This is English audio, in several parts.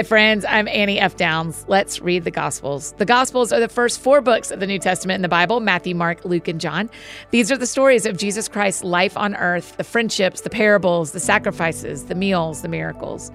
Hi, friends. I'm Annie F. Downs. Let's read the Gospels. The Gospels are the first four books of the New Testament in the Bible Matthew, Mark, Luke, and John. These are the stories of Jesus Christ's life on earth the friendships, the parables, the sacrifices, the meals, the miracles.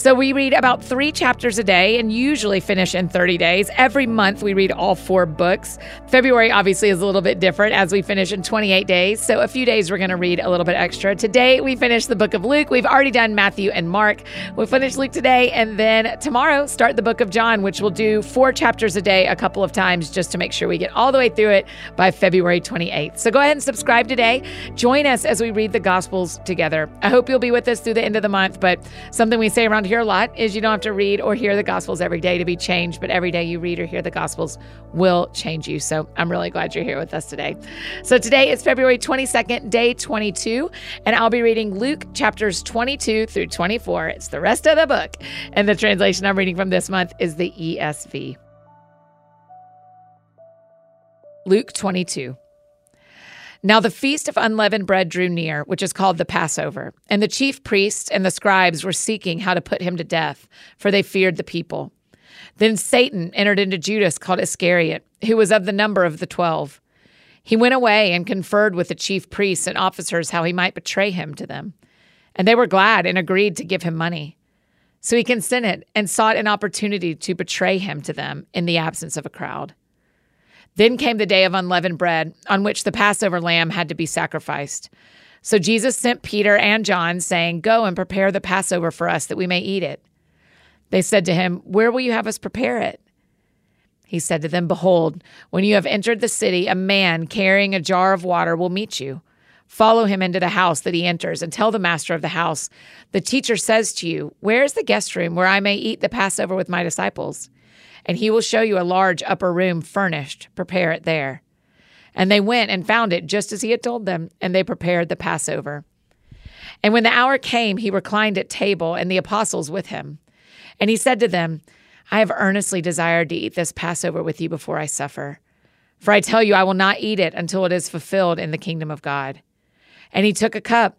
So we read about three chapters a day and usually finish in 30 days. Every month we read all four books. February obviously is a little bit different as we finish in 28 days. So a few days we're going to read a little bit extra. Today we finish the book of Luke. We've already done Matthew and Mark. We'll finish Luke today and then tomorrow start the book of John, which we'll do four chapters a day a couple of times just to make sure we get all the way through it by February 28th. So go ahead and subscribe today. Join us as we read the Gospels together. I hope you'll be with us through the end of the month, but something we say around here a lot is you don't have to read or hear the Gospels every day to be changed, but every day you read or hear the Gospels will change you. So I'm really glad you're here with us today. So today is February 22nd, day 22, and I'll be reading Luke chapters 22 through 24. It's the rest of the book. And the translation I'm reading from this month is the ESV. Luke 22. Now the feast of unleavened bread drew near, which is called the Passover, and the chief priests and the scribes were seeking how to put him to death, for they feared the people. Then Satan entered into Judas, called Iscariot, who was of the number of the twelve. He went away and conferred with the chief priests and officers how he might betray him to them. And they were glad and agreed to give him money. So he consented and sought an opportunity to betray him to them in the absence of a crowd. Then came the day of unleavened bread, on which the Passover lamb had to be sacrificed. So Jesus sent Peter and John, saying, Go and prepare the Passover for us, that we may eat it. They said to him, Where will you have us prepare it? He said to them, Behold, when you have entered the city, a man carrying a jar of water will meet you. Follow him into the house that he enters, and tell the master of the house, The teacher says to you, Where is the guest room where I may eat the Passover with my disciples? And he will show you a large upper room furnished. Prepare it there. And they went and found it just as he had told them, and they prepared the Passover. And when the hour came, he reclined at table, and the apostles with him. And he said to them, I have earnestly desired to eat this Passover with you before I suffer. For I tell you, I will not eat it until it is fulfilled in the kingdom of God. And he took a cup,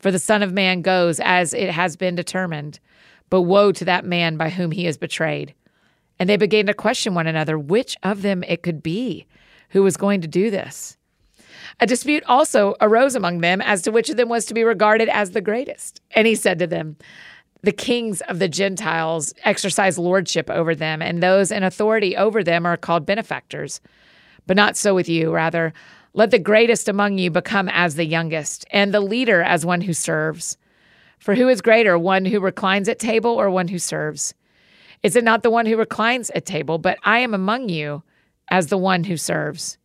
For the Son of Man goes as it has been determined but woe to that man by whom he is betrayed. And they began to question one another which of them it could be who was going to do this. A dispute also arose among them as to which of them was to be regarded as the greatest. And he said to them, The kings of the Gentiles exercise lordship over them, and those in authority over them are called benefactors. But not so with you. Rather, let the greatest among you become as the youngest, and the leader as one who serves. For who is greater, one who reclines at table or one who serves? Is it not the one who reclines at table, but I am among you as the one who serves?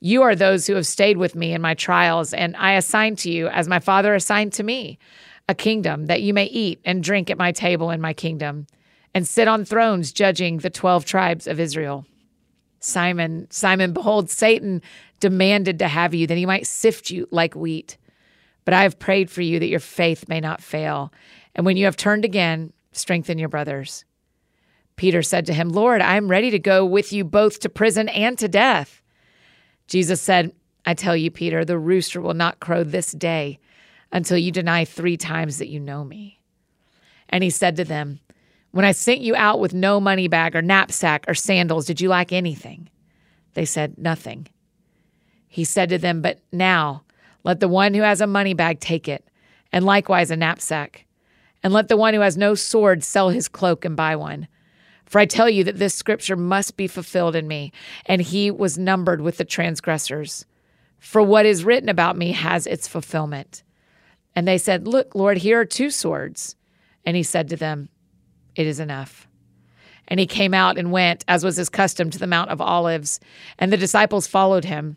You are those who have stayed with me in my trials, and I assign to you, as my Father assigned to me, a kingdom that you may eat and drink at my table in my kingdom, and sit on thrones judging the twelve tribes of Israel. Simon, Simon, behold, Satan demanded to have you that he might sift you like wheat. But I have prayed for you that your faith may not fail. And when you have turned again, strengthen your brothers. Peter said to him, Lord, I am ready to go with you both to prison and to death. Jesus said, I tell you, Peter, the rooster will not crow this day until you deny three times that you know me. And he said to them, When I sent you out with no money bag or knapsack or sandals, did you lack anything? They said, Nothing. He said to them, But now, let the one who has a money bag take it, and likewise a knapsack. And let the one who has no sword sell his cloak and buy one. For I tell you that this scripture must be fulfilled in me. And he was numbered with the transgressors. For what is written about me has its fulfillment. And they said, Look, Lord, here are two swords. And he said to them, It is enough. And he came out and went, as was his custom, to the Mount of Olives. And the disciples followed him.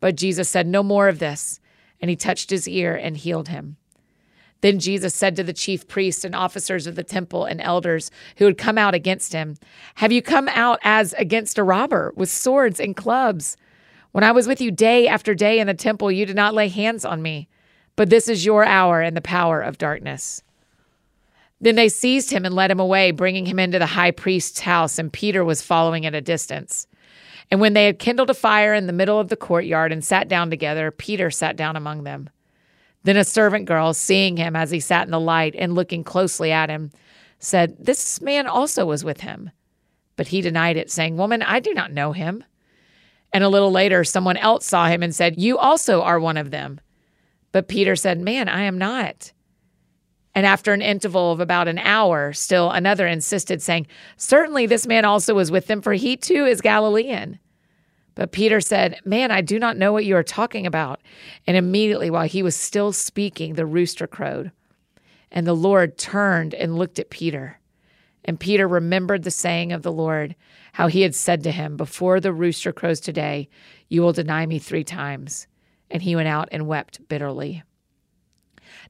But Jesus said, No more of this. And he touched his ear and healed him. Then Jesus said to the chief priests and officers of the temple and elders who had come out against him, Have you come out as against a robber with swords and clubs? When I was with you day after day in the temple, you did not lay hands on me. But this is your hour and the power of darkness. Then they seized him and led him away, bringing him into the high priest's house, and Peter was following at a distance. And when they had kindled a fire in the middle of the courtyard and sat down together, Peter sat down among them. Then a servant girl, seeing him as he sat in the light and looking closely at him, said, This man also was with him. But he denied it, saying, Woman, I do not know him. And a little later, someone else saw him and said, You also are one of them. But Peter said, Man, I am not. And after an interval of about an hour, still another insisted, saying, Certainly this man also was with them, for he too is Galilean. But Peter said, Man, I do not know what you are talking about. And immediately, while he was still speaking, the rooster crowed. And the Lord turned and looked at Peter. And Peter remembered the saying of the Lord, how he had said to him, Before the rooster crows today, you will deny me three times. And he went out and wept bitterly.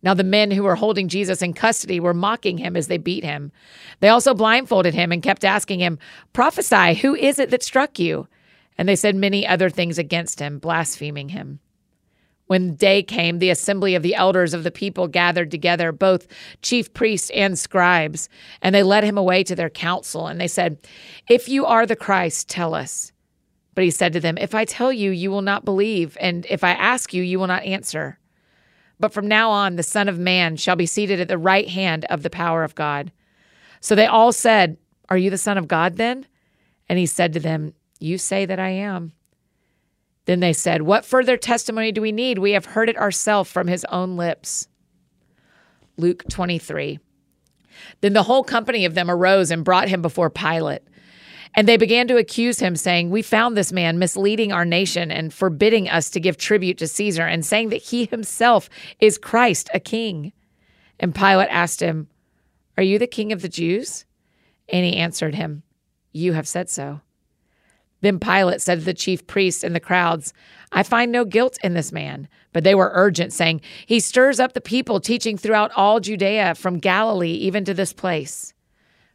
Now, the men who were holding Jesus in custody were mocking him as they beat him. They also blindfolded him and kept asking him, Prophesy, who is it that struck you? And they said many other things against him, blaspheming him. When day came, the assembly of the elders of the people gathered together, both chief priests and scribes, and they led him away to their council. And they said, If you are the Christ, tell us. But he said to them, If I tell you, you will not believe, and if I ask you, you will not answer. But from now on, the Son of Man shall be seated at the right hand of the power of God. So they all said, Are you the Son of God then? And he said to them, you say that I am. Then they said, What further testimony do we need? We have heard it ourselves from his own lips. Luke 23. Then the whole company of them arose and brought him before Pilate. And they began to accuse him, saying, We found this man misleading our nation and forbidding us to give tribute to Caesar, and saying that he himself is Christ, a king. And Pilate asked him, Are you the king of the Jews? And he answered him, You have said so. Then Pilate said to the chief priests and the crowds, I find no guilt in this man. But they were urgent, saying, He stirs up the people, teaching throughout all Judea, from Galilee even to this place.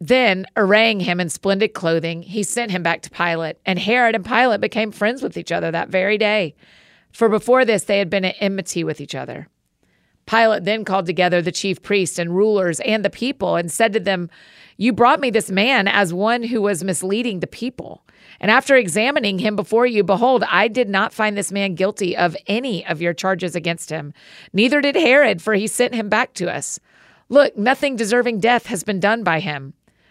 Then, arraying him in splendid clothing, he sent him back to Pilate. And Herod and Pilate became friends with each other that very day. For before this, they had been at enmity with each other. Pilate then called together the chief priests and rulers and the people and said to them, You brought me this man as one who was misleading the people. And after examining him before you, behold, I did not find this man guilty of any of your charges against him. Neither did Herod, for he sent him back to us. Look, nothing deserving death has been done by him.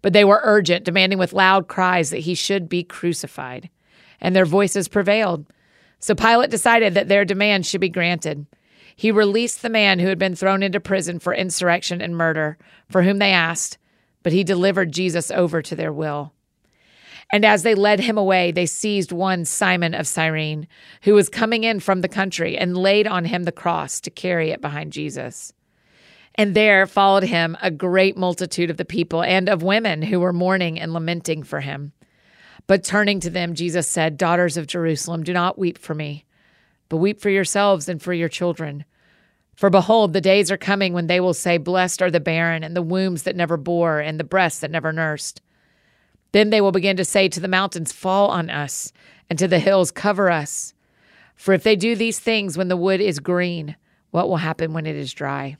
But they were urgent, demanding with loud cries that he should be crucified. And their voices prevailed. So Pilate decided that their demand should be granted. He released the man who had been thrown into prison for insurrection and murder, for whom they asked, but he delivered Jesus over to their will. And as they led him away, they seized one Simon of Cyrene, who was coming in from the country, and laid on him the cross to carry it behind Jesus. And there followed him a great multitude of the people and of women who were mourning and lamenting for him. But turning to them, Jesus said, Daughters of Jerusalem, do not weep for me, but weep for yourselves and for your children. For behold, the days are coming when they will say, Blessed are the barren, and the wombs that never bore, and the breasts that never nursed. Then they will begin to say to the mountains, Fall on us, and to the hills, Cover us. For if they do these things when the wood is green, what will happen when it is dry?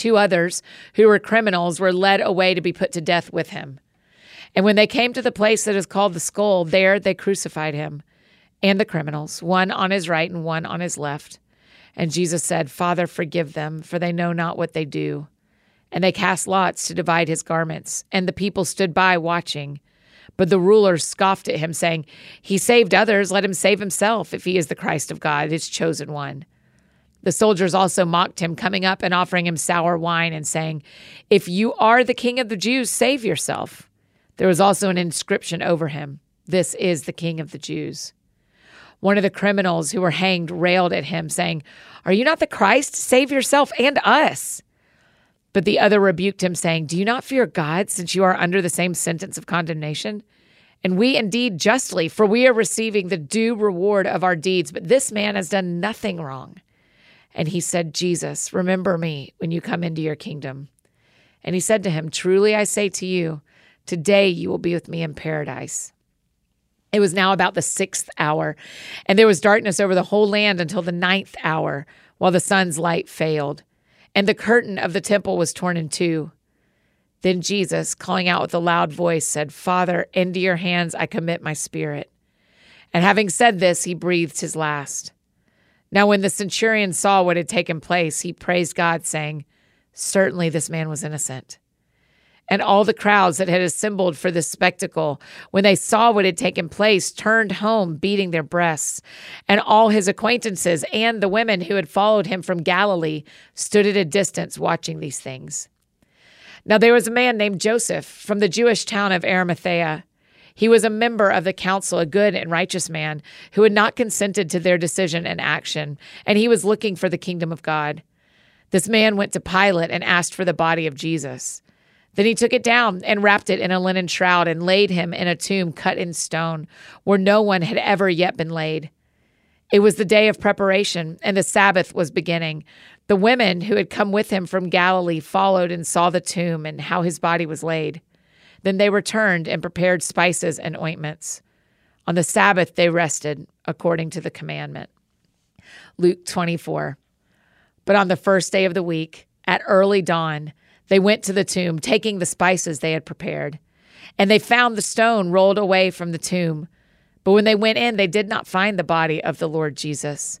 Two others, who were criminals, were led away to be put to death with him. And when they came to the place that is called the skull, there they crucified him and the criminals, one on his right and one on his left. And Jesus said, Father, forgive them, for they know not what they do. And they cast lots to divide his garments, and the people stood by watching. But the rulers scoffed at him, saying, He saved others, let him save himself, if he is the Christ of God, his chosen one. The soldiers also mocked him, coming up and offering him sour wine, and saying, If you are the king of the Jews, save yourself. There was also an inscription over him This is the king of the Jews. One of the criminals who were hanged railed at him, saying, Are you not the Christ? Save yourself and us. But the other rebuked him, saying, Do you not fear God, since you are under the same sentence of condemnation? And we indeed justly, for we are receiving the due reward of our deeds, but this man has done nothing wrong. And he said, Jesus, remember me when you come into your kingdom. And he said to him, Truly I say to you, today you will be with me in paradise. It was now about the sixth hour, and there was darkness over the whole land until the ninth hour, while the sun's light failed, and the curtain of the temple was torn in two. Then Jesus, calling out with a loud voice, said, Father, into your hands I commit my spirit. And having said this, he breathed his last. Now, when the centurion saw what had taken place, he praised God, saying, Certainly this man was innocent and all the crowds that had assembled for this spectacle, when they saw what had taken place, turned home, beating their breasts. And all his acquaintances and the women who had followed him from Galilee stood at a distance watching these things. Now there was a man named Joseph from the Jewish town of Arimathea. He was a member of the council, a good and righteous man who had not consented to their decision and action, and he was looking for the kingdom of God. This man went to Pilate and asked for the body of Jesus. Then he took it down and wrapped it in a linen shroud and laid him in a tomb cut in stone, where no one had ever yet been laid. It was the day of preparation, and the Sabbath was beginning. The women who had come with him from Galilee followed and saw the tomb and how his body was laid. Then they returned and prepared spices and ointments. On the Sabbath they rested, according to the commandment. Luke 24. But on the first day of the week, at early dawn, they went to the tomb, taking the spices they had prepared. And they found the stone rolled away from the tomb. But when they went in, they did not find the body of the Lord Jesus.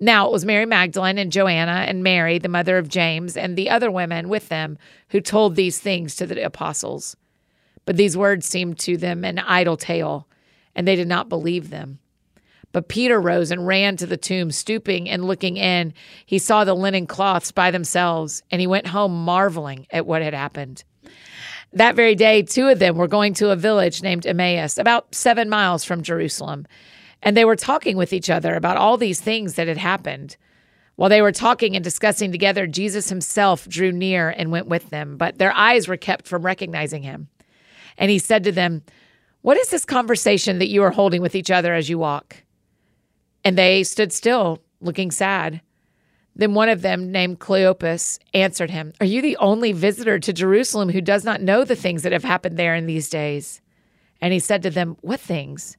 Now it was Mary Magdalene and Joanna and Mary, the mother of James, and the other women with them who told these things to the apostles. But these words seemed to them an idle tale and they did not believe them. But Peter rose and ran to the tomb, stooping and looking in. He saw the linen cloths by themselves, and he went home marveling at what had happened. That very day, two of them were going to a village named Emmaus, about seven miles from Jerusalem, and they were talking with each other about all these things that had happened. While they were talking and discussing together, Jesus himself drew near and went with them, but their eyes were kept from recognizing him. And he said to them, what is this conversation that you are holding with each other as you walk? And they stood still, looking sad. Then one of them, named Cleopas, answered him, Are you the only visitor to Jerusalem who does not know the things that have happened there in these days? And he said to them, What things?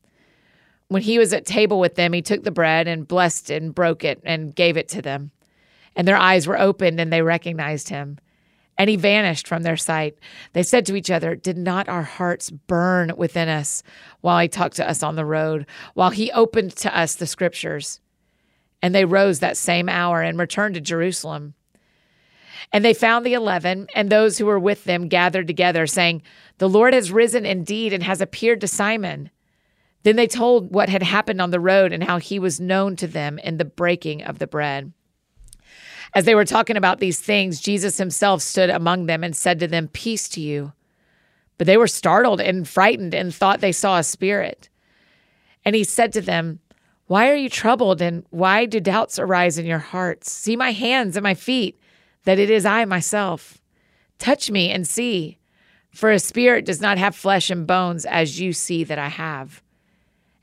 When he was at table with them, he took the bread and blessed and broke it and gave it to them. And their eyes were opened and they recognized him. And he vanished from their sight. They said to each other, Did not our hearts burn within us while he talked to us on the road, while he opened to us the scriptures? And they rose that same hour and returned to Jerusalem. And they found the eleven and those who were with them gathered together, saying, The Lord has risen indeed and has appeared to Simon. Then they told what had happened on the road and how he was known to them in the breaking of the bread. As they were talking about these things, Jesus himself stood among them and said to them, Peace to you. But they were startled and frightened and thought they saw a spirit. And he said to them, Why are you troubled and why do doubts arise in your hearts? See my hands and my feet that it is I myself. Touch me and see, for a spirit does not have flesh and bones as you see that I have.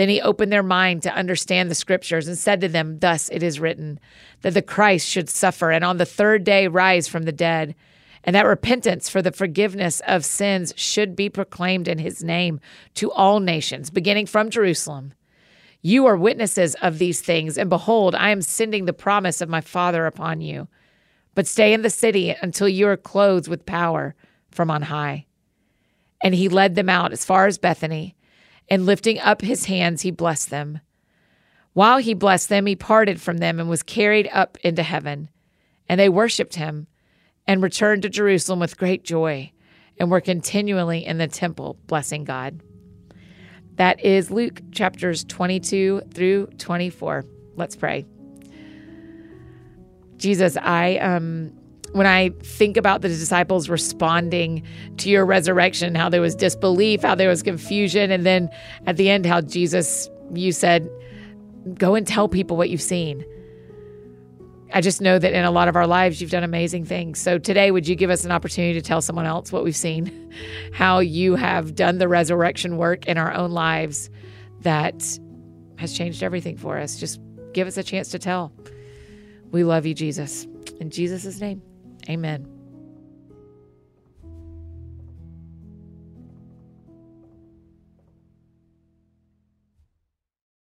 Then he opened their mind to understand the scriptures and said to them, Thus it is written, that the Christ should suffer and on the third day rise from the dead, and that repentance for the forgiveness of sins should be proclaimed in his name to all nations, beginning from Jerusalem. You are witnesses of these things, and behold, I am sending the promise of my Father upon you but stay in the city until you are clothed with power from on high. And he led them out as far as Bethany, and lifting up his hands, he blessed them. While he blessed them, he parted from them and was carried up into heaven. And they worshiped him and returned to Jerusalem with great joy and were continually in the temple blessing God. That is Luke chapters 22 through 24. Let's pray. Jesus, I um when I think about the disciples responding to your resurrection, how there was disbelief, how there was confusion, and then at the end, how Jesus, you said, go and tell people what you've seen. I just know that in a lot of our lives, you've done amazing things. So today, would you give us an opportunity to tell someone else what we've seen, how you have done the resurrection work in our own lives that has changed everything for us? Just give us a chance to tell. We love you, Jesus. In Jesus' name, amen.